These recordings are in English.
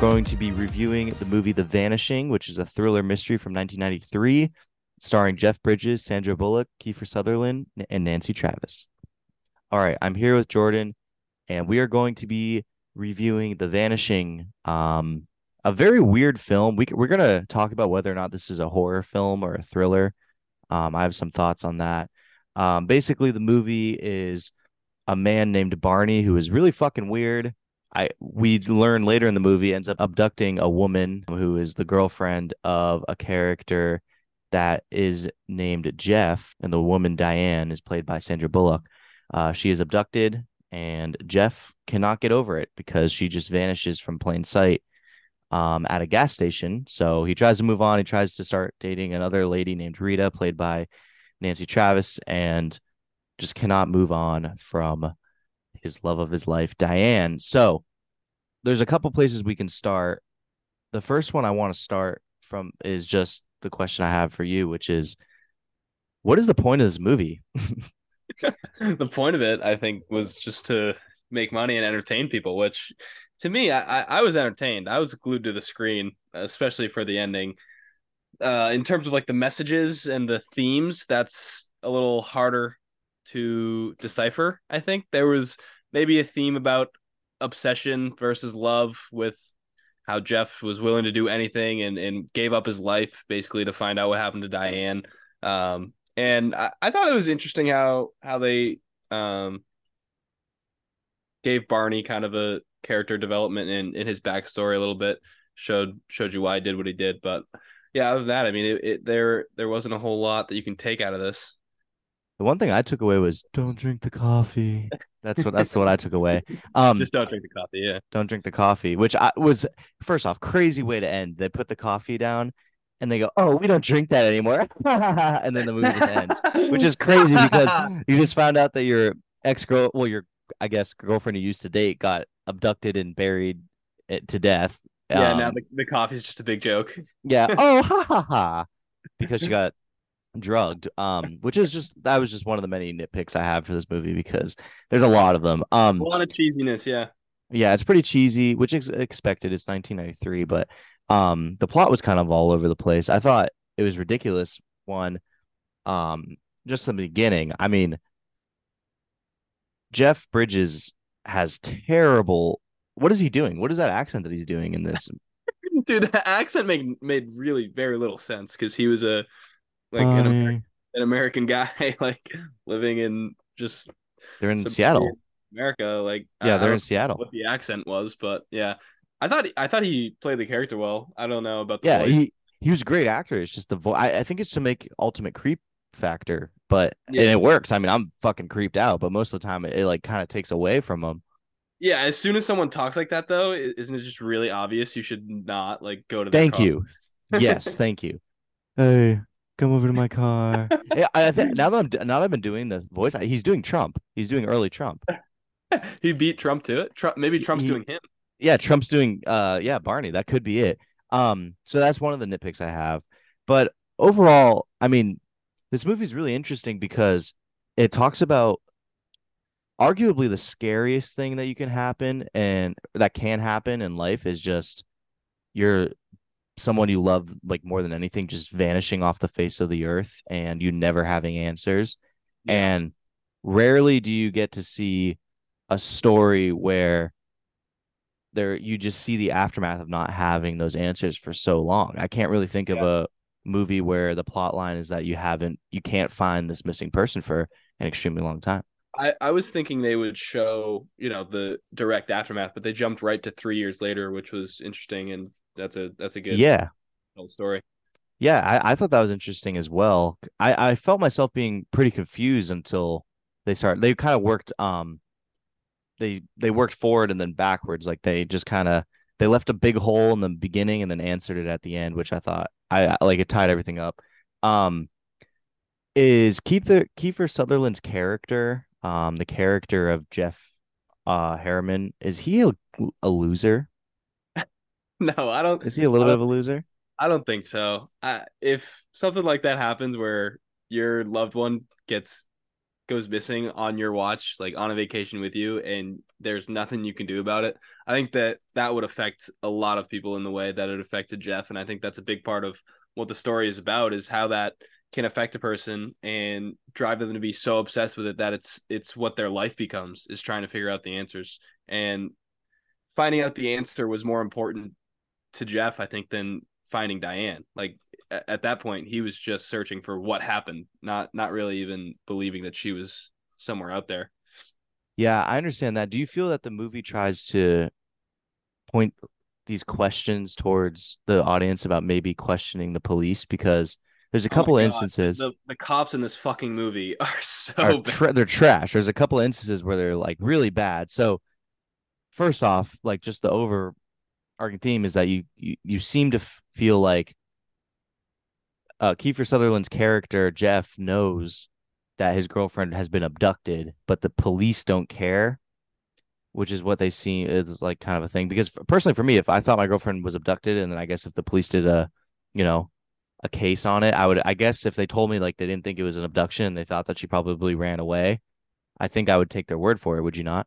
Going to be reviewing the movie The Vanishing, which is a thriller mystery from 1993, starring Jeff Bridges, Sandra Bullock, Kiefer Sutherland, and Nancy Travis. All right, I'm here with Jordan, and we are going to be reviewing The Vanishing, um, a very weird film. We, we're going to talk about whether or not this is a horror film or a thriller. Um, I have some thoughts on that. Um, basically, the movie is a man named Barney who is really fucking weird. I we learn later in the movie ends up abducting a woman who is the girlfriend of a character that is named Jeff, and the woman Diane is played by Sandra Bullock. Uh, she is abducted, and Jeff cannot get over it because she just vanishes from plain sight um, at a gas station. So he tries to move on. He tries to start dating another lady named Rita, played by Nancy Travis, and just cannot move on from his love of his life, Diane. So there's a couple places we can start. The first one I want to start from is just the question I have for you, which is what is the point of this movie? the point of it, I think, was just to make money and entertain people, which to me, I, I was entertained. I was glued to the screen, especially for the ending. Uh, in terms of like the messages and the themes, that's a little harder to decipher. I think there was maybe a theme about obsession versus love with how Jeff was willing to do anything and, and gave up his life basically to find out what happened to Diane. Um, and I, I thought it was interesting how how they um, gave Barney kind of a character development in, in his backstory a little bit, showed showed you why he did what he did. But yeah, other than that, I mean, it, it there there wasn't a whole lot that you can take out of this. The one thing I took away was don't drink the coffee. That's what that's what I took away. Um, just don't drink the coffee. Yeah, don't drink the coffee, which I was first off crazy way to end. They put the coffee down, and they go, "Oh, we don't drink that anymore," and then the movie just ends, which is crazy because you just found out that your ex girl, well, your I guess girlfriend you used to date, got abducted and buried to death. Yeah, um, now the, the coffee's just a big joke. Yeah. Oh, ha ha ha! Because she got drugged um which is just that was just one of the many nitpicks i have for this movie because there's a lot of them. Um a lot of cheesiness yeah. Yeah it's pretty cheesy which is expected. It's 1993 but um the plot was kind of all over the place. I thought it was ridiculous one um just the beginning. I mean jeff bridges has terrible what is he doing? What is that accent that he's doing in this? Dude the accent made made really very little sense because he was a like an American, an American, guy like living in just they're in Seattle, America. Like yeah, they're in Seattle. What the accent was, but yeah, I thought I thought he played the character well. I don't know about the yeah, voice. he he was a great actor. It's just the voice. I, I think it's to make ultimate creep factor, but yeah. and it works. I mean, I'm fucking creeped out, but most of the time it, it like kind of takes away from him. Yeah, as soon as someone talks like that, though, isn't it just really obvious? You should not like go to. Thank you. yes, thank you. Hey, come over to my car. yeah, I think now that I'm now that I've been doing the voice, he's doing Trump. He's doing early Trump. he beat Trump to it. Trump, maybe Trump's he, doing him. Yeah, Trump's doing. Uh, yeah, Barney. That could be it. Um, so that's one of the nitpicks I have. But overall, I mean, this movie is really interesting because it talks about arguably the scariest thing that you can happen and that can happen in life is just you're someone you love like more than anything just vanishing off the face of the earth and you never having answers yeah. and rarely do you get to see a story where there you just see the aftermath of not having those answers for so long i can't really think yeah. of a movie where the plot line is that you haven't you can't find this missing person for an extremely long time I, I was thinking they would show, you know, the direct aftermath, but they jumped right to three years later, which was interesting and that's a that's a good yeah story. Yeah, I, I thought that was interesting as well. I, I felt myself being pretty confused until they started. They kind of worked um they they worked forward and then backwards. Like they just kind of they left a big hole in the beginning and then answered it at the end, which I thought I, I like it tied everything up. Um, is Kiefer Kiefer Sutherland's character, um, the character of Jeff uh Harriman, is he a, a loser? no, I don't. Is he a little bit of a loser? I don't think so. I, if something like that happens where your loved one gets goes missing on your watch, like on a vacation with you, and there's nothing you can do about it. I think that that would affect a lot of people in the way that it affected Jeff, and I think that's a big part of what the story is about is how that can affect a person and drive them to be so obsessed with it that it's it's what their life becomes is trying to figure out the answers and finding out the answer was more important to Jeff I think than finding Diane. Like at that point he was just searching for what happened not not really even believing that she was somewhere out there. Yeah i understand that. Do you feel that the movie tries to point these questions towards the audience about maybe questioning the police? Because there's a oh couple oh instances the, the, cops in this fucking movie are so are tra- they're trash. There's a couple of instances where they're like really bad. So first off like just the overarching theme is that you you, you seem to f- feel like uh, Kiefer Sutherland's character Jeff knows that his girlfriend has been abducted, but the police don't care, which is what they see is like kind of a thing. Because personally, for me, if I thought my girlfriend was abducted, and then I guess if the police did a, you know, a case on it, I would, I guess if they told me like they didn't think it was an abduction, they thought that she probably ran away, I think I would take their word for it. Would you not?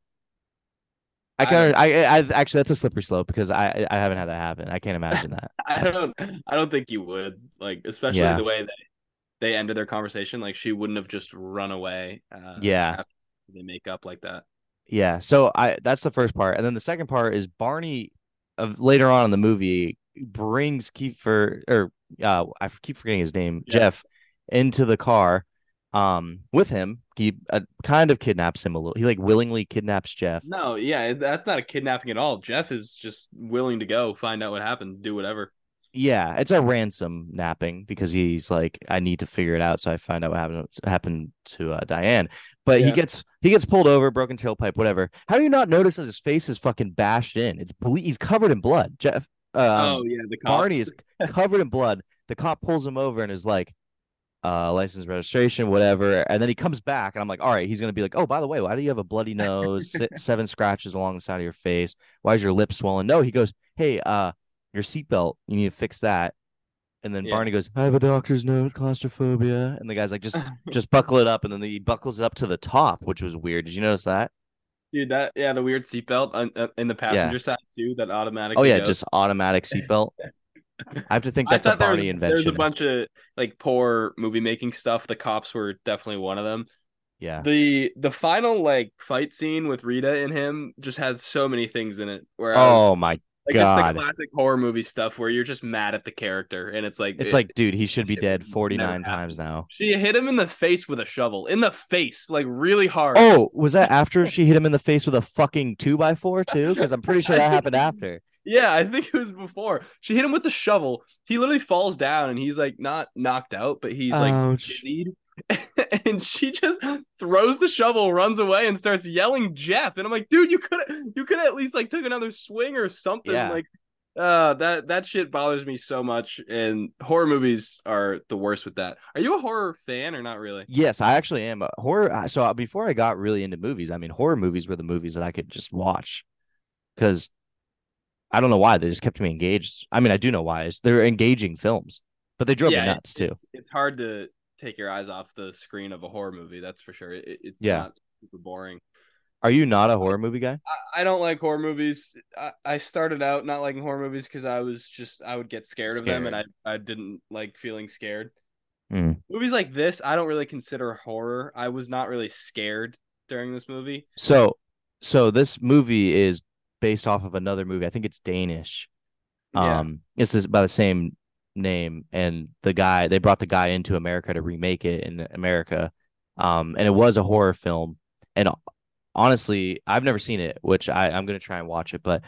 I can. I, I, I, actually that's a slippery slope because I I haven't had that happen. I can't imagine that. I don't. I don't think you would like, especially yeah. the way they they ended their conversation. Like she wouldn't have just run away. Uh, yeah. they make up like that. Yeah. So I that's the first part, and then the second part is Barney. Of later on in the movie, brings Kiefer or uh, I keep forgetting his name, yeah. Jeff, into the car um with him. He uh, kind of kidnaps him a little. He like willingly kidnaps jeff. No yeah that's not a kidnapping at all. Jeff is just willing to go find out what happened do whatever. Yeah it's a ransom napping because he's like i need to figure it out. So i find out what happened happened to uh, diane. But yeah. he gets he gets pulled over broken tailpipe whatever. How do you not notice that his face is fucking bashed in? It's ble- he's covered in blood. Jeff um, oh yeah the cop. barney is covered in blood. The cop pulls him over and is like uh, license registration, whatever. And then he comes back, and I'm like, all right, he's gonna be like, oh, by the way, why do you have a bloody nose, seven scratches along the side of your face? Why is your lip swollen? No, he goes, hey, uh, your seatbelt, you need to fix that. And then yeah. Barney goes, I have a doctor's note, claustrophobia. And the guy's like, just just buckle it up. And then he buckles it up to the top, which was weird. Did you notice that? Dude, that yeah, the weird seatbelt uh, in the passenger yeah. side too, that automatic. Oh yeah, goes. just automatic seatbelt. I have to think that's a Barney there, invention. There's a bunch of like poor movie making stuff. The cops were definitely one of them. Yeah. The the final like fight scene with Rita and him just has so many things in it. Where oh my like God. just the classic horror movie stuff where you're just mad at the character and it's like it's it, like dude he should be dead 49 times now she hit him in the face with a shovel in the face like really hard oh was that after she hit him in the face with a fucking two by four too because i'm pretty sure that happened after yeah, I think it was before. She hit him with the shovel. He literally falls down and he's like not knocked out, but he's like Ouch. dizzied. and she just throws the shovel, runs away, and starts yelling Jeff. And I'm like, dude, you could you could at least like took another swing or something. Yeah. Like uh that that shit bothers me so much and horror movies are the worst with that are you a horror fan or not really yes i actually am a horror so before i got really into movies i mean horror movies were the movies that i could just watch because I don't know why they just kept me engaged. I mean, I do know why. They're engaging films, but they drove yeah, me nuts too. It's, it's, hard to take your eyes off the screen of a horror movie. That's for sure. It, it's yeah. not super boring. Are you not a horror movie guy? I, I don't like horror movies. I, I, started out not liking horror movies because I was just I would get scared, scared, of them, and I I didn't like feeling scared. Mm. Movies like this, I don't really consider horror. I was not really scared during this movie. So, so this movie is based off of another movie. I think it's Danish. Yeah. Um, it's this by the same name, and the guy they brought the guy into America to remake it in America. Um, and it was a horror film. And honestly, I've never seen it, which I, I'm gonna try and watch it. But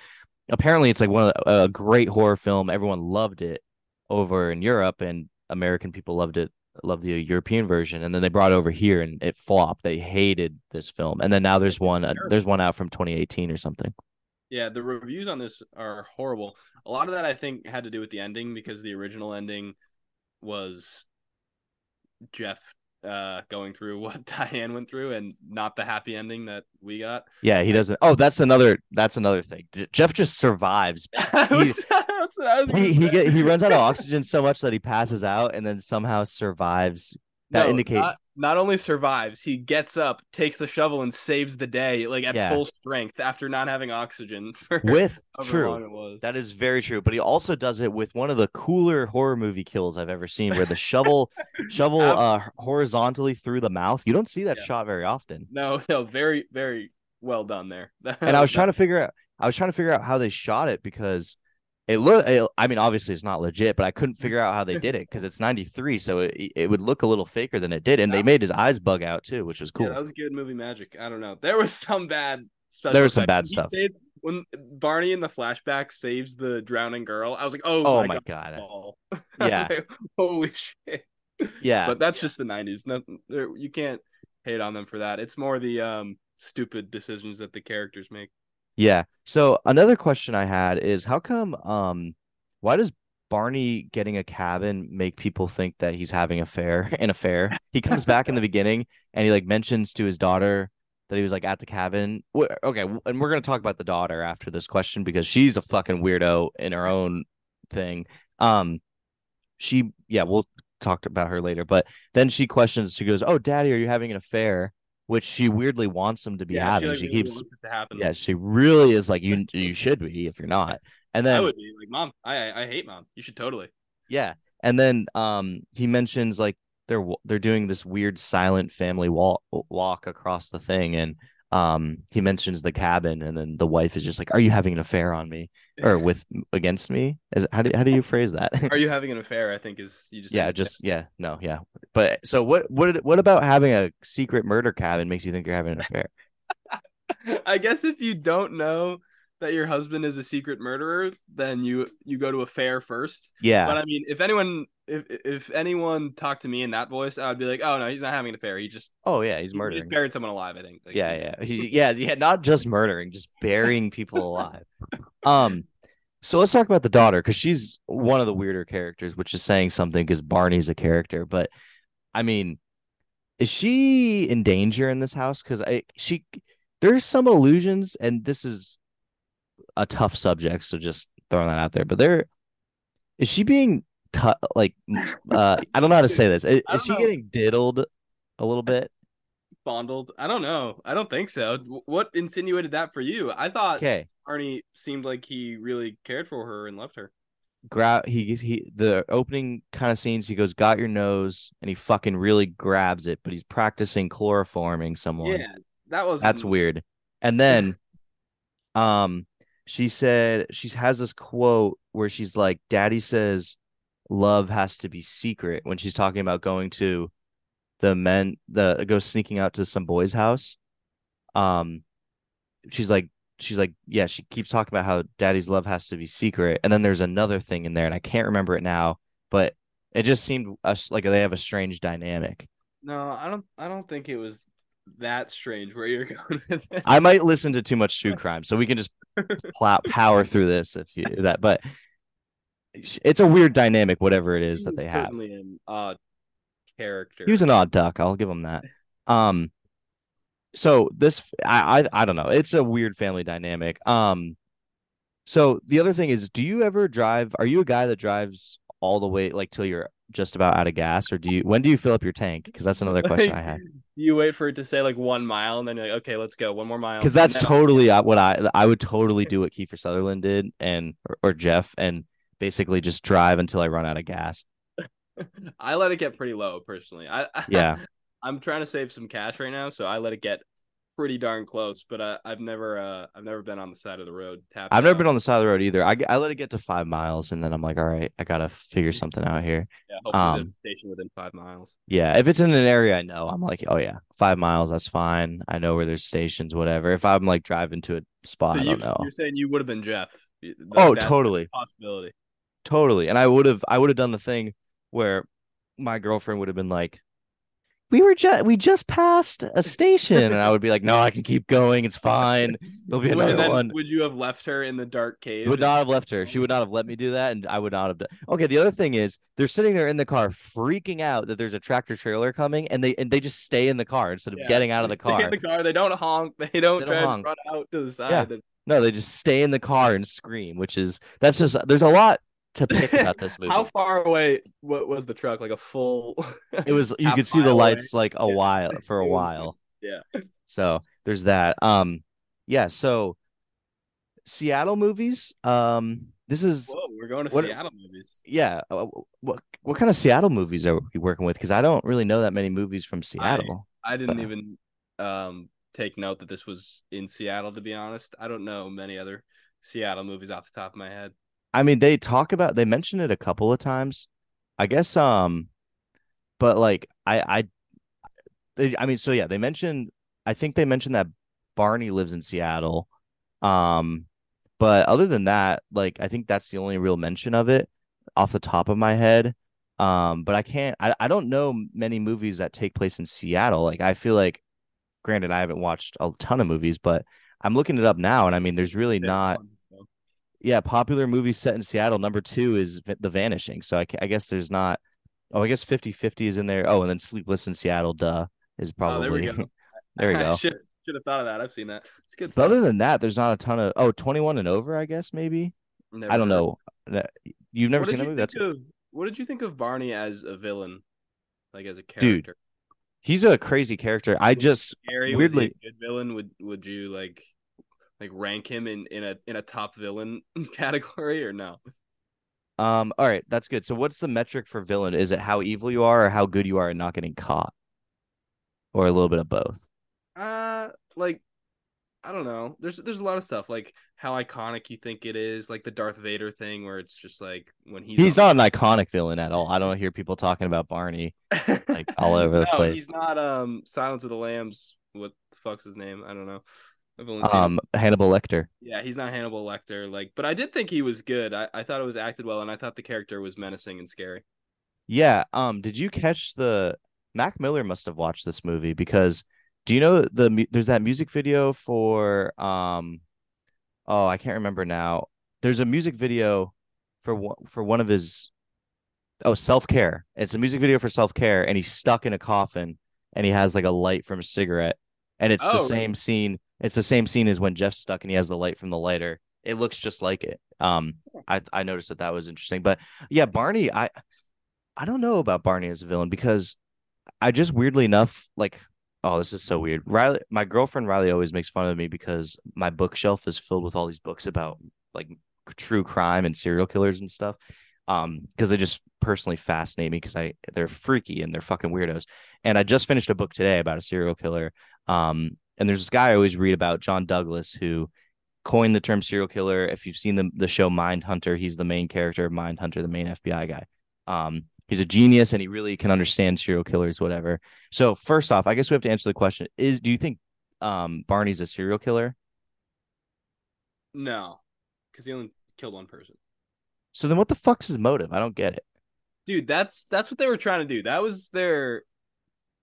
apparently, it's like one of the, a great horror film. Everyone loved it over in Europe, and American people loved it loved the European version, and then they brought it over here and it flopped. They hated this film, and then now there's one uh, there's one out from 2018 or something. Yeah, the reviews on this are horrible. A lot of that I think had to do with the ending because the original ending was Jeff uh, going through what Diane went through and not the happy ending that we got. Yeah, he doesn't. Oh, that's another. That's another thing. Jeff just survives. he he, get, he runs out of oxygen so much that he passes out and then somehow survives. That no, indicates. Not, not only survives, he gets up, takes the shovel, and saves the day, like at Yeah. full strength after not having oxygen for with true. it was. That is very true. But he also does it with one of the cooler horror movie kills I've ever seen, where the shovel shovel uh horizontally through the mouth. You don't see that Yeah. shot very often. no, no, very, very well done there. And I was trying to figure out I was trying to figure out how they shot it because it looked I mean obviously it's not legit, but I couldn't figure out how they did it because it's 93, so it, it would look a little faker than it did. And they That made his eyes bug out too, which was Yeah, cool. that was good movie magic. I don't know. There was some bad. Special There was some effects. bad stuff. saved- when Barney in the flashback saves the drowning girl, I was like, "Oh, oh my, my god!" god. ball. I was Yeah. like, Holy shit! Yeah. But that's just the '90s. Nothing. There, you can't hate on them for that. It's more the um stupid decisions that the characters make. Yeah. So another question I had is how come um why does Barney getting a cabin make people think that he's having a fair an affair? He comes back in the beginning and he like mentions to his daughter that he was like at the cabin. Okay, and we're gonna talk about the daughter after this question because she's a fucking weirdo in her own thing. Um she yeah, we'll talk about her later, but then she questions, she goes, Oh, daddy, are you having an affair? Which she weirdly wants him to be Yeah, having. like, She really keeps wants it to happen. yeah, she really is like you. You should be if you're not. And then I would be like, "Mom, I I I hate mom. You should totally." yeah, and then um he mentions like they're they're doing this weird silent family walk walk across the thing, and um he mentions the cabin, and then the wife is just like, "Are you having an affair on me or with against me?" Is how do how do you phrase that? Are you having an affair? I think is you just yeah, just yeah, no, yeah. But so what what what about having a secret murder cabin makes you think you're having an affair? I guess if you don't know that your husband is a secret murderer, then you you go to a fair first. Yeah. But I mean, if anyone if if anyone talked to me in that voice, I would be like, oh no, he's not having an affair. He just oh yeah, he's he murdering. just buried someone alive. I think. Like, yeah, he's- yeah, He- yeah, yeah. Not just murdering, just burying people alive. Um, so let's talk about the daughter because she's one of the weirder characters, which is saying something because Barney's a character. But I mean, is she in danger in this house? Because I she there's some illusions, and this is a tough subject, so just throwing that out there. But there is she being t- like uh I don't know how to say this. Is, is she know. getting diddled a little bit? fondled. I don't know. I don't think so. What insinuated that for you? I thought Okay. Arnie seemed like he really cared for her and loved her. grab he he the opening kind of scenes he goes got your nose and he fucking really grabs it but he's practicing chloroforming someone Yeah, that was that's weird and then um she said she has this quote where she's like daddy says love has to be secret when she's talking about going to the men the go sneaking out to some boy's house um she's like she's like yeah she keeps talking about how daddy's love has to be secret and then there's another thing in there and i can't remember it now but it just seemed us like they have a strange dynamic No, I don't. I don't think it was that strange where you're going with it. i might listen to too much true crime so we can just plow, power through this if you that but it's a weird dynamic whatever it is He that they have Certainly an odd character. He was an odd duck. I'll give him that. Um, so this I, I I don't know. It's a weird family dynamic. Um, so the other thing is, do you ever drive? Are you a guy that drives all the way like till you're just about out of gas, or do you? When do you fill up your tank? Because that's another question I had. You wait for it to say like one mile, and then you're like, okay, let's go one more mile. Because that's totally uh, what I I would totally do what Kiefer Sutherland did, and or, or Jeff, and basically just drive until I run out of gas. I let it get pretty low personally. I Yeah. I'm trying to save some cash right now, so I let it get pretty darn close. But I, I've never uh I've never been on the side of the road. tapped I've never been on the side of the road either. I I let it get to five miles, and then I'm like, all right, I gotta figure something out here. Yeah, hopefully there's um, a station within five miles. Yeah, if it's in an area I know, I'm like, oh yeah, five miles, that's fine. I know where there's stations, whatever. If I'm like driving to a spot, So I you, don't know. you're saying you would have been Jeff? Oh, totally, possibility. totally. And I would have, I would have done the thing where my girlfriend would have been like, we were just, we just passed a station, and I would be like, no, I can keep going. It's fine. There'll be Would- another then one. would you have left her in the dark cave? Would not have left her. She would not have let me do that, and I would not have done. Okay, the other thing is they're sitting there in the car, freaking out that there's a tractor trailer coming, and they and they just stay in the car instead of Yeah, getting out of the car. in the car. They don't honk. They don't They don't try to honk. run out to the side. yeah. No, they just stay in the car and scream, which is that's just there's a lot to pick about this movie. How far away what was the truck? Like a full it was you could see the away? lights like a Yeah. while for a while. Yeah. So there's that. Um yeah, so Seattle movies. Um this is Whoa, we're going to What- Seattle movies. yeah, uh, what what kind of Seattle movies are we working with? Because I don't really know that many movies from Seattle. I didn't Uh. even um take note that this was in Seattle to be honest. I don't know many other Seattle movies off the top of my head. I mean, they talk about they mention it a couple of times. I guess um but like I I they, I mean, so yeah, they mentioned I think they mentioned that Barney lives in Seattle. Um but other than that, like I think that's the only real mention of it off the top of my head. Um but I can't I, I don't know many movies that take place in Seattle. Like I feel like granted I haven't watched a ton of movies, but I'm looking it up now and I mean there's really not. Yeah, popular movie set in Seattle. Number two is The Vanishing. So I, I guess there's not. Oh, I guess 50 50 is in there. Oh, and then Sleepless in Seattle, duh, is Oh, probably. there we go. there we go. should should have thought of that. I've seen that. It's good other than that, there's not a ton of. Oh, 21 and over, I guess, maybe. Never I don't know. That- You've never what seen that movie? That's of what did you think of Barney as a villain? Like as a character? Dude, he's a crazy character. I just. Scary, weirdly- was he a good villain? Would would you like like rank him in in a in a top villain category or no? Um. All right, that's good. So, what's the metric for villain? Is it how evil you are, or how good you are at not getting caught, or a little bit of both? Uh like I don't know. There's there's a lot of stuff like how iconic you think it is, like the Darth Vader thing where it's just like when he's He's on- not an iconic villain at all. I don't hear people talking about Barney. like, all over the no, place. He's not um Silence of the Lambs. What the fuck's his name? I don't know. I've only seen Um, Hannibal Lecter. Yeah, he's not Hannibal Lecter. Like, but I did think he was good. I, I thought it was acted well, and I thought the character was menacing and scary. Yeah. Um. Did you catch the Mac Miller must have watched this movie because do you know the there's that music video for um oh I can't remember now. There's a music video for one for one of his oh self care. It's a music video for self care, and he's stuck in a coffin, and he has like a light from a cigarette, and it's the Oh, same scene. It's the same scene as when Jeff's stuck and he has the light from the lighter. It looks just like it. Um, I I noticed that that was interesting, but yeah, Barney, I I don't know about Barney as a villain because I just weirdly enough like oh this is so weird. Riley, my girlfriend Riley always makes fun of me because my bookshelf is filled with all these books about like true crime and serial killers and stuff. Um, because they just personally fascinate me because I they're freaky and they're fucking weirdos. And I just finished a book today about a serial killer. Um, and there's this guy I always read about, John Douglas, who coined the term serial killer. If you've seen the the show Mindhunter, he's the main character of Mindhunter, the main FBI guy. Um, he's a genius and he really can understand serial killers, whatever. So first off, I guess we have to answer the question: Is do you think um Barney's a serial killer? No, because he only killed one person. So then what the fuck's his motive? I don't get it. Dude, that's that's what they were trying to do. That was their.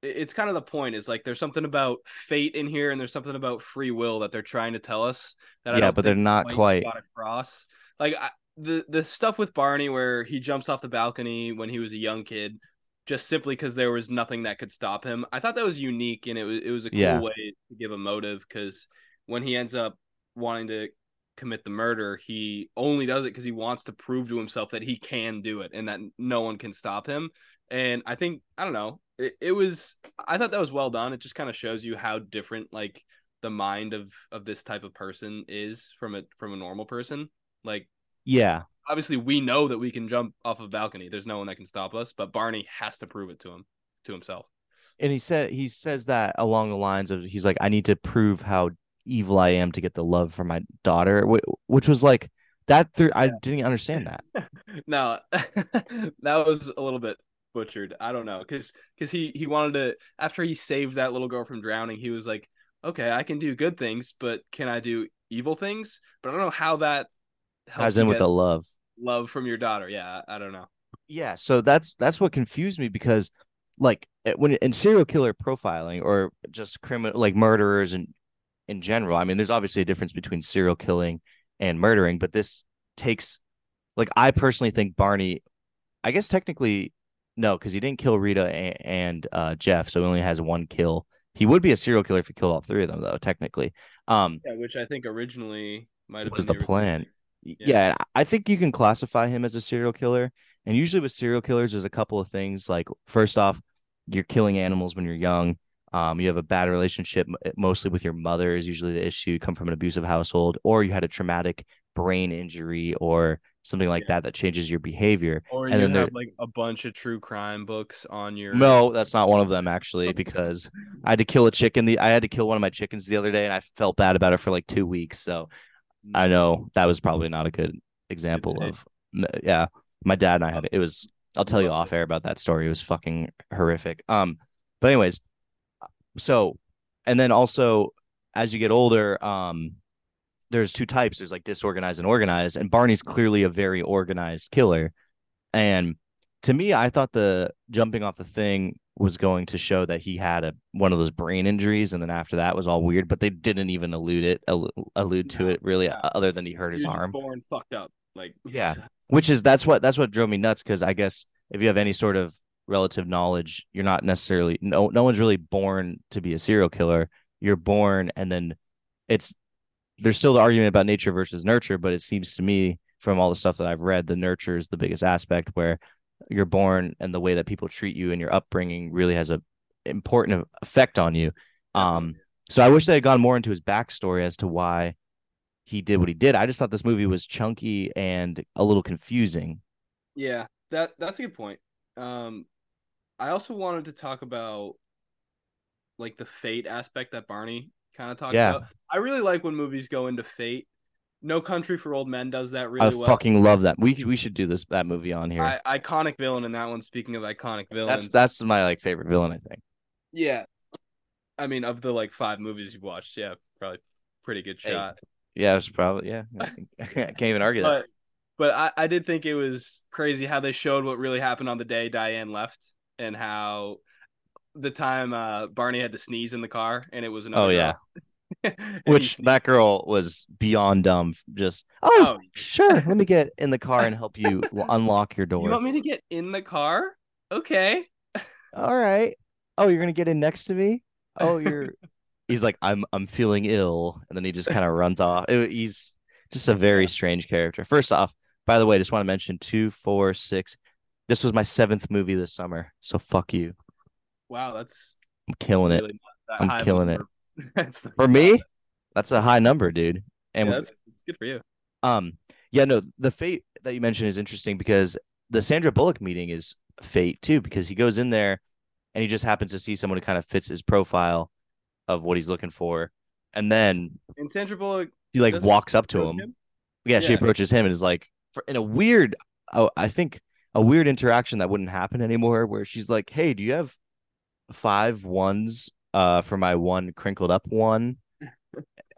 It- It's kind of the point. Is like there's something about fate in here, and there's something about free will that they're trying to tell us. That I Yeah, but they're not quite. got across. Like I, the the stuff with Barney, where he jumps off the balcony when he was a young kid, just simply because there was nothing that could stop him. I thought that was unique, and it was it was a cool Yeah. way to give a motive. Because when he ends up wanting to commit the murder, he only does it because he wants to prove to himself that he can do it and that no one can stop him. And I think I don't know, it, it was I thought that was well done. It just kind of shows you how different like the mind of of this type of person is from a from a normal person. Like Yeah, obviously we know that we can jump off a balcony. There's no one that can stop us, but Barney has to prove it to him to himself. and he said he says that along the lines of he's like I need to prove how evil I am to get the love for my daughter, which was like that. Th- I didn't understand that. no, that was a little bit butchered. I don't know because because he he wanted to after he saved that little girl from drowning, he was like, okay, I can do good things, but can I do evil things? But I don't know how that helps Ties in with the love. love from your daughter. Yeah, I, I don't know. Yeah, so that's that's what confused me because like eh, when in serial killer profiling or just criminal like murderers and in general, I mean there's obviously a difference between serial killing and murdering, but this takes like I personally think Barney I guess technically no, because he didn't kill Rita and, and uh Jeff, so he only has one kill. He would be a serial killer if he killed all three of them though, technically. Um Yeah, which I think originally might have was been the plan. yeah. I think you can classify him as a serial killer. And usually with serial killers, there's a couple of things. Like first off, you're killing animals when you're young. Um, you have a bad relationship, mostly with your mother, is usually the issue. You come from an abusive household, or you had a traumatic brain injury, or something like yeah. that that changes your behavior. Or and you then have like a bunch of true crime books on your. No, that's not one of them actually, because I had to kill a chicken. The I had to kill one of my chickens the other day, and I felt bad about it for like two weeks. So I know that was probably not a good example of. Yeah, my dad and I had it. It was. I'll tell you off air about that story. It was fucking horrific. Um, but anyways, so, and then also as you get older, um, there's two types. There's like disorganized and organized, and Barney's clearly a very organized killer. And to me, I thought the jumping off the thing was going to show that he had a one of those brain injuries, and then after that was all weird. But they didn't even allude it allude to it really, uh, other than he hurt his arm. Born fucked up, like yeah. Which is that's what that's what drove me nuts because I guess if you have any sort of relative knowledge, you're not necessarily no no one's really born to be a serial killer. You're born and then it's there's still the argument about nature versus nurture, but it seems to me from all the stuff that I've read, the nurture is the biggest aspect where you're born and the way that people treat you and your upbringing really has a important effect on you. Um, so I wish they had gone more into his backstory as to why he did what he did. I just thought this movie was chunky and a little confusing. Yeah, that that's a good point. Um, I also wanted to talk about like the fate aspect that Barney kind of talks yeah. about. I really like when movies go into fate. No Country for Old Men does that really I well. I fucking love that. We we should do this that movie on here. I, iconic villain in that one. Speaking of iconic villains, that's that's my like favorite villain. I think. Yeah, I mean, of the like five movies you've watched, yeah, probably pretty good shot. Hey. Yeah, it's probably yeah. I can't even argue but, that. But I, I did think it was crazy how they showed what really happened on the day Diane left and how the time uh, Barney had to sneeze in the car and it was another. Oh yeah. Which that girl was beyond dumb. Just oh, oh. sure, let me get in the car and help you unlock your door. You want me to get in the car? Okay. All right. Oh, you're gonna get in next to me. Oh, you're. he's like, I'm I'm feeling ill, and then he just kind of runs off. It, he's just a very strange character. First off, by the way, just want to mention two, four, six. This was my seventh movie this summer, so fuck you. Wow, that's I'm killing really it. I'm killing it. that's for me. That's a high number, dude. And yeah, that's, that's good for you. Um, yeah, no, the fate that you mentioned is interesting because the Sandra Bullock meeting is fate too, because he goes in there and he just happens to see someone who kind of fits his profile of what he's looking for, and then and Sandra Bullock he like walks up to him. him. Yeah, yeah, she approaches him and is like, for, in a weird, oh, I think a weird interaction that wouldn't happen anymore, where she's like, "Hey, do you have five ones uh for my one crinkled up one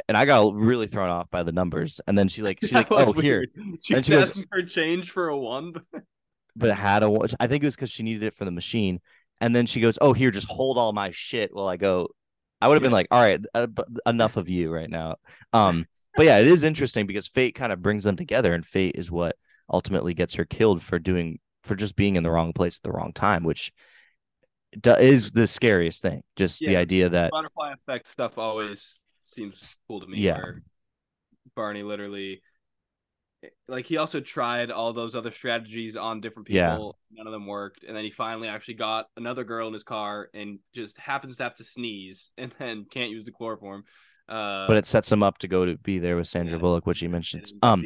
and I got really thrown off by the numbers. And then she like she's like, oh weird. here. She and she asking for change for a one, but it had a. I think it was because she needed it for the machine. And then she goes, oh here, just hold all my shit while I go. I would have yeah. been like, all right, uh, enough of you right now. Um, but yeah, it is interesting because fate kind of brings them together, and fate is what ultimately gets her killed for doing for just being in the wrong place at the wrong time, which is the scariest thing. Just yeah, the idea that butterfly effect stuff always seems cool to me. Yeah, Barney literally, like, he also tried all those other strategies on different people. Yeah. None of them worked, and then he finally actually got another girl in his car, and just happens to have to sneeze, and then can't use the chloroform. Uh, but it sets him up to go to be there with Sandra yeah. Bullock, which he mentions. Um,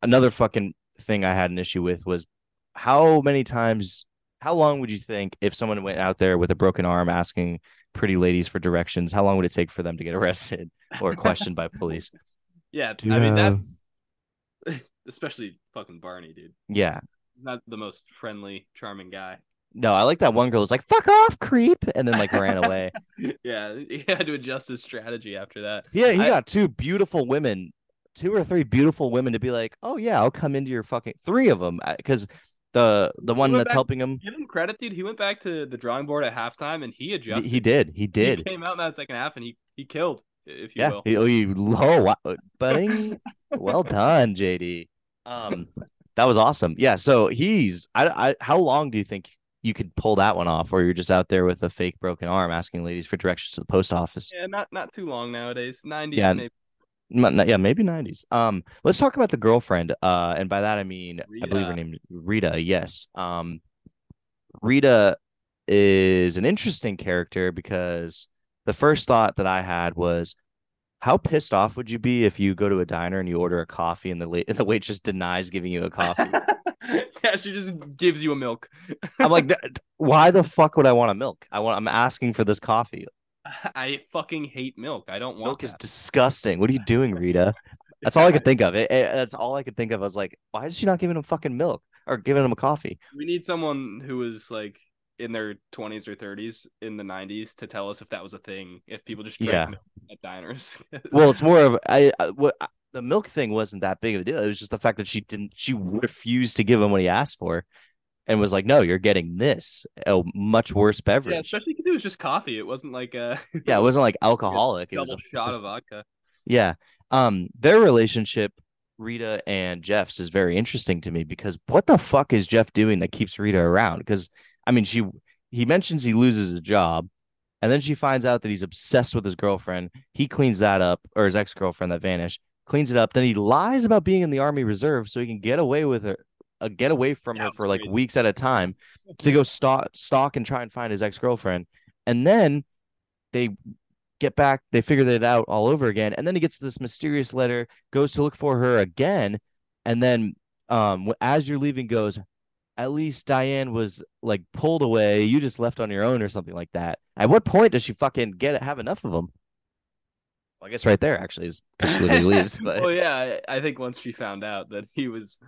another fucking thing I had an issue with was how many times how long would you think if someone went out there with a broken arm asking pretty ladies for directions, how long would it take for them to get arrested or questioned by police? Yeah, I mean that's especially fucking Barney, dude. Yeah. Not the most friendly, charming guy. No, I like that one girl was like, fuck off, creep, and then like ran away. yeah, he had to adjust his strategy after that. Yeah, he I... got two beautiful women, two or three beautiful women to be like, oh yeah, I'll come into your fucking three of them because uh, the the one that's back, helping him. Give him credit, dude. He went back to the drawing board at halftime and he adjusted. He did. He did. He came out in that second half and he he killed. If you yeah, will. He, oh, you oh, wow. buddy. well done, JD. Um, that was awesome. Yeah. So he's I I how long do you think you could pull that one off, or you're just out there with a fake broken arm asking ladies for directions to the post office? Yeah, not not too long nowadays. Nineties yeah. maybe. Yeah, maybe 90s. Um, let's talk about the girlfriend. Uh, and by that I mean I believe her name is Rita. Yes. Um, Rita is an interesting character because the first thought that I had was, how pissed off would you be if you go to a diner and you order a coffee and the and the waitress denies giving you a coffee? yeah, she just gives you a milk. I'm like, "D- d- why the fuck would I want a milk? I want. I'm asking for this coffee. I fucking hate milk. I don't want Milk is disgusting. What are you doing, Rita? That's all I could think of. It, it- that's all I could think of. I was like, why is she not giving him fucking milk or giving him a coffee? We need someone who was like in their 20s or 30s in the 90s to tell us if that was a thing. If people just drank Yeah. milk at diners. Well, it's more of I, I what the milk thing wasn't that big of a deal. It was just the fact that she didn't. She refused to give him what he asked for, and was like, "No, you're getting this, a much worse beverage." yeah, beverage." especially because it was just coffee. It wasn't like a Yeah, it wasn't like alcoholic. It was double a shot of vodka. Yeah. Um, their relationship, Rita and Jeff's, is very interesting to me because what the fuck is Jeff doing that keeps Rita around? Because I mean, she he mentions he loses a job, and then she finds out that he's obsessed with his girlfriend. He cleans that up, or his ex girlfriend that vanished, cleans it up. Then he lies about being in the Army Reserve so he can get away with her, uh, get away from Yeah, her it for like crazy. weeks at a time to go stalk, stalk and try and find his ex girlfriend, and then they get back, they figure it out all over again, and then he gets this mysterious letter, goes to look for her again, and then um as you're leaving goes, at least Diane was like pulled away, you just left on your own or something like that. At what point does she fucking get have enough of him? Well, I guess right there actually is because she literally leaves. But well, yeah, I think once she found out that he was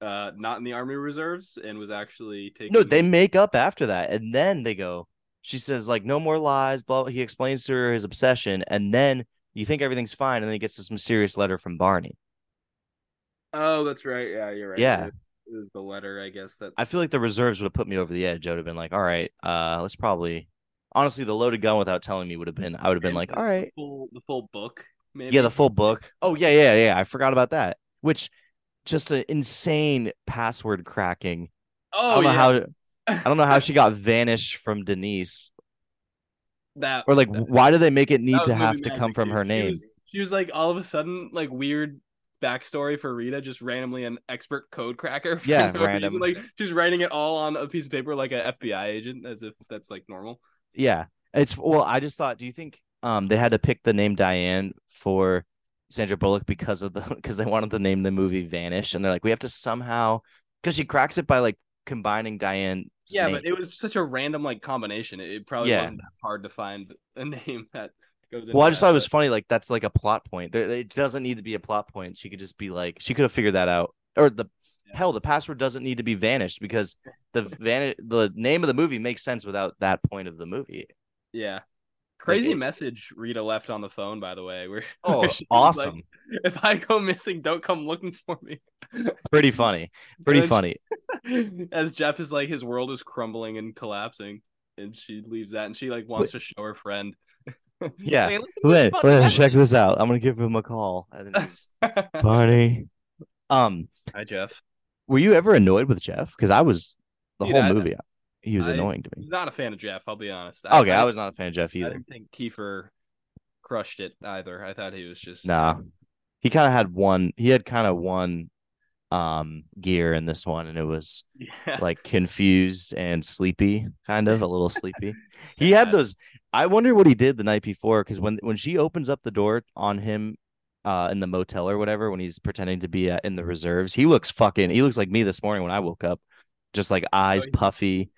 uh not in the army reserves and was actually taking no, they make up after that, and then they go. She says like no more lies. Blah. He explains to her his obsession, and then you think everything's fine, and then he gets this mysterious letter from Barney. Oh, that's right. Yeah, you're right. Yeah. It was the letter, I guess that I feel like the reserves would have put me over the edge. I would have been like, all right, uh, let's probably honestly the loaded gun without telling me would have been I would have been like, all the full the full book, maybe. Yeah, the full book. Oh yeah, yeah, yeah. I forgot about that. Which just an insane password cracking. Oh, I don't know yeah. how I don't know how she got vanished from Denise. that Or like that- why do they make it need to have to come from dude. her She name? was- She was like all of a sudden like weird backstory for Rita, just randomly an expert code cracker. For Yeah, no random. Reason. Like she's writing it all on a piece of paper like an FBI agent, as if that's like normal. Yeah. It's well, I just thought, do you think um they had to pick the name Diane for Sandra Bullock because of the because they wanted to name the movie Vanish and they're like, we have to somehow because she cracks it by like combining Diane. Yeah, but it was such a random like combination. It, probably Yeah. wasn't that hard to find a name that goes. Into well, I just that, thought it was but- funny. Like that's like a plot point. There, it doesn't need to be a plot point. She could just be like, she could have figured that out. Or the Yeah. hell, the password doesn't need to be vanished because the van the name of the movie makes sense without that point of the movie. Yeah. Crazy it- message Rita left on the phone, by the way. Where Oh, where she like, awesome! if I go missing, don't come looking for me. Pretty funny. Pretty funny. As Jeff is like, his world is crumbling and collapsing, and she leaves that, and she like wants to show her friend. Yeah. Hey, listen to this Wait, wait, podcast. check this out. I'm gonna give him a call. Barney. Um, Hi, Jeff. were you ever annoyed with Jeff? Because I was the Dude, whole I- movie. He was I- annoying to me. was not a fan of Jeff. I'll be honest. Okay, I was not a fan of Jeff either. I didn't think Kiefer crushed it either. I thought he was just Nah. He kind of had one. He had kind of one um gear in this one, and it was yeah. like confused and sleepy, kind of a little sleepy. He had those. I wonder what he did the night before because when when she opens up the door on him, uh, in the motel or whatever, when he's pretending to be uh, in the reserves, he looks fucking. He looks like me this morning when I woke up, just like eyes he- puffy.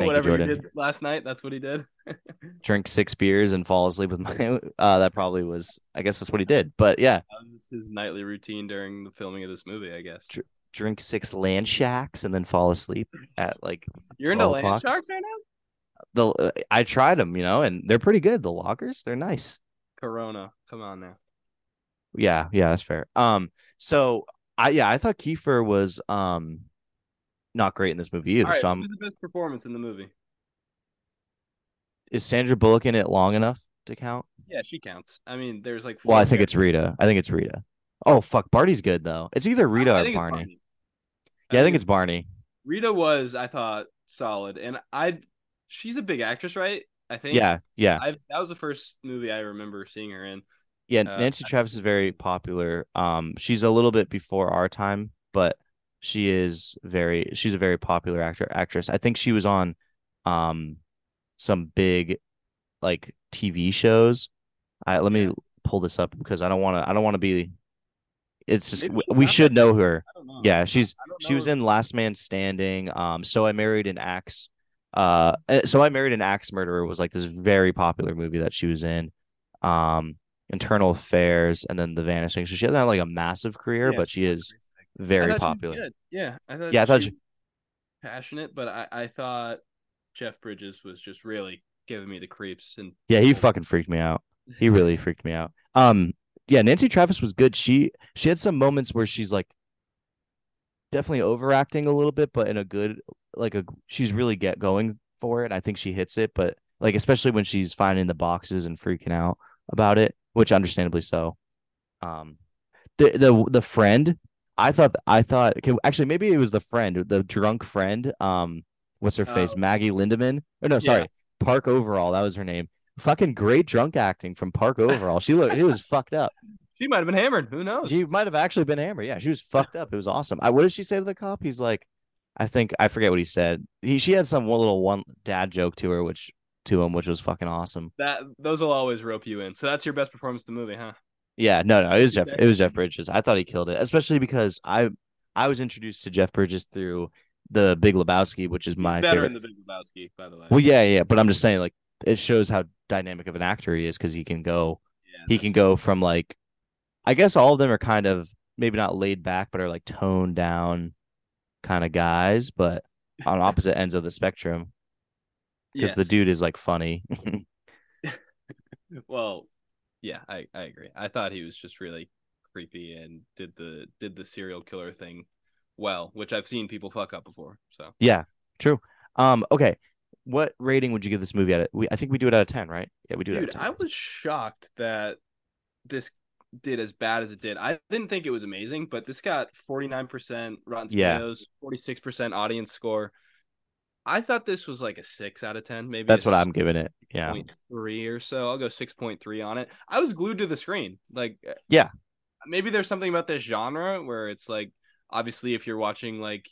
Thank Whatever you, Jordan. did last night, that's what he did. Drink six beers and fall asleep with my. Uh, that probably was. I guess that's what he did. But yeah, his nightly routine during the filming of this movie, I guess. Tr- drink six LandSharks and then fall asleep at like You're into 12 land o'clock. sharks right now? the. Uh, I tried them, you know, and they're pretty good. The lockers, they're nice. Corona, come on now. Yeah, yeah, that's fair. Um, so I yeah, I thought Kiefer was um not great in this movie either. Right, so I'm, who's the best performance in the movie? is Sandra Bullock in it long enough to count? Yeah, she counts. I mean, there's like. Well, I think it's. Rita. I think it's Rita. Oh fuck, Barney's good though. It's either Rita I or think it's Barney. Yeah, I think it's Barney. Rita was, I thought, solid, and I. She's a big actress, right? I think. Yeah, yeah. I that was the first movie I remember seeing her in. Yeah, Uh, Nancy Travis is very popular. Um, she's a little bit before our time, but she is very she's a very popular actor actress. I think she was on um some big like TV shows. I let me Yeah. pull this up because I don't want to I don't want to be it's just Maybe we, should know her. Know. Yeah, she's she was know. in Last Man Standing. Um, So I Married an Axe. Uh, eh, So I Married an Axe Murderer was like this very popular movie that she was in. Um, Internal Affairs and then The Vanishing. So she hasn't had like a massive career, Yeah, but she is I very thought she was popular. Yeah, I thought Yeah, I thought she, passionate, but I, I thought Jeff Bridges was just really giving me the creeps and yeah, he fucking freaked me out. He really freaked me out. Um, yeah, Nancy Travis was good. She she had some moments where she's like definitely overacting a little bit, but in a good like a she's really get going for it. I think she hits it, but like especially when she's finding the boxes and freaking out about it, which understandably so. Um, the the the friend, I thought I thought okay, actually maybe it was the friend, the drunk friend. Um, what's her face? Oh. Maggie Lindemann. Or no, Yeah. sorry, Park Overall. That was her name. Fucking great drunk acting from Park Overall. She looked, she was fucked up. she might have been hammered. Who knows? She might have actually been hammered. Yeah, she was fucked up. It was awesome. I, what did she say to the cop? He's like, I think I forget what he said. He she had some one little one dad joke to her, which to him, which was fucking awesome. that those will always rope you in. So that's your best performance in the movie, huh? Yeah, no, no, it was Jeff. It was Jeff Bridges. I thought he killed it, especially because I I was introduced to Jeff Bridges through the Big Lebowski, which is my better favorite. in the Big Lebowski, by the way. Well, yeah, yeah, but I'm just saying, like, it shows how dynamic of an actor he is because he can go, Yeah, he can go from like, I guess all of them are kind of maybe not laid back, but are like toned down kind of guys, but on opposite ends of the spectrum because the dude is like funny. Well, yeah, I, I agree. I thought he was just really creepy and did the did the serial killer thing well, which I've seen people fuck up before. So yeah, true. Um, okay, what rating would you give this movie at? We I think we do it out of ten, right? Yeah, we do it. dude, Out of 10. I was shocked that this did as bad as it did. I didn't think it was amazing, but this got 49% Rotten Yeah. Tomatoes, 46% audience score. I thought this was like a 6 out of 10, maybe. That's what I'm giving it. Yeah. three or so. I'll go 6.3 on it. I was glued to the screen. Like uh, Yeah. Maybe there's something about this genre where it's like obviously if you're watching like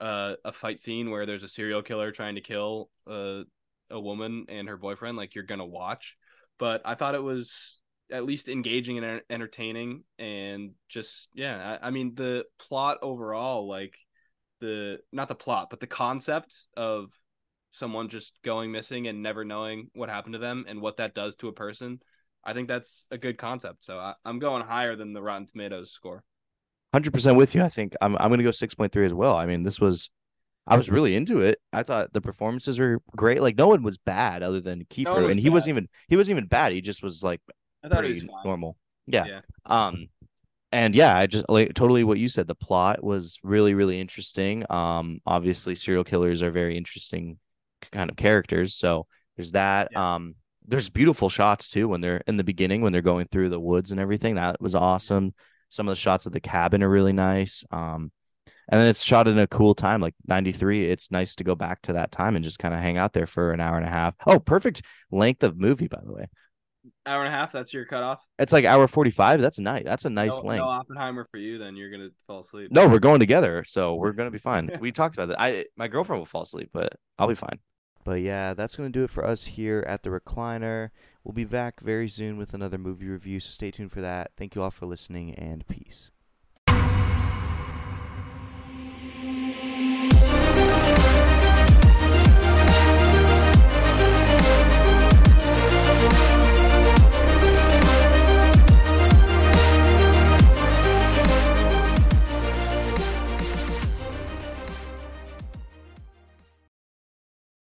uh, a fight scene where there's a serial killer trying to kill uh, a woman and her boyfriend, like you're gonna watch. But I thought it was at least engaging and entertaining, and just yeah, I, I mean the plot overall, like the not the plot, but the concept of someone just going missing and never knowing what happened to them and what that does to a person. I think that's a good concept. So I, I'm going higher than the Rotten Tomatoes score. Hundred percent with you. I think I'm I'm gonna go six point three as well. I mean, this was I was really into it. I thought the performances were great. Like no one was bad other than Kiefer, was and he wasn't even he wasn't even bad. He just was like I thought it was fine. normal. Yeah. Yeah. Um, and yeah, I just like totally what you said. The plot was really really interesting. Um, obviously serial killers are very interesting kind of characters. So there's that. Yeah. Um, there's beautiful shots too when they're in the beginning when they're going through the woods and everything. That was awesome. Some of the shots of the cabin are really nice. Um, and then it's shot in a cool time, like 93. It's nice to go back to that time and just kind of hang out there for an hour and a half. Oh, perfect length of movie, by the way. Hour and a half. That's your cutoff. It's like hour 45. That's a nice. That's a nice no, length. no Oppenheimer for you. Then you're gonna fall asleep. No, we're going together, so we're gonna be fine. we talked about that. I my girlfriend will fall asleep, but I'll be fine. But yeah, that's gonna do it for us here at the recliner. We'll be back very soon with another movie review, so stay tuned for that. Thank you all for listening and peace.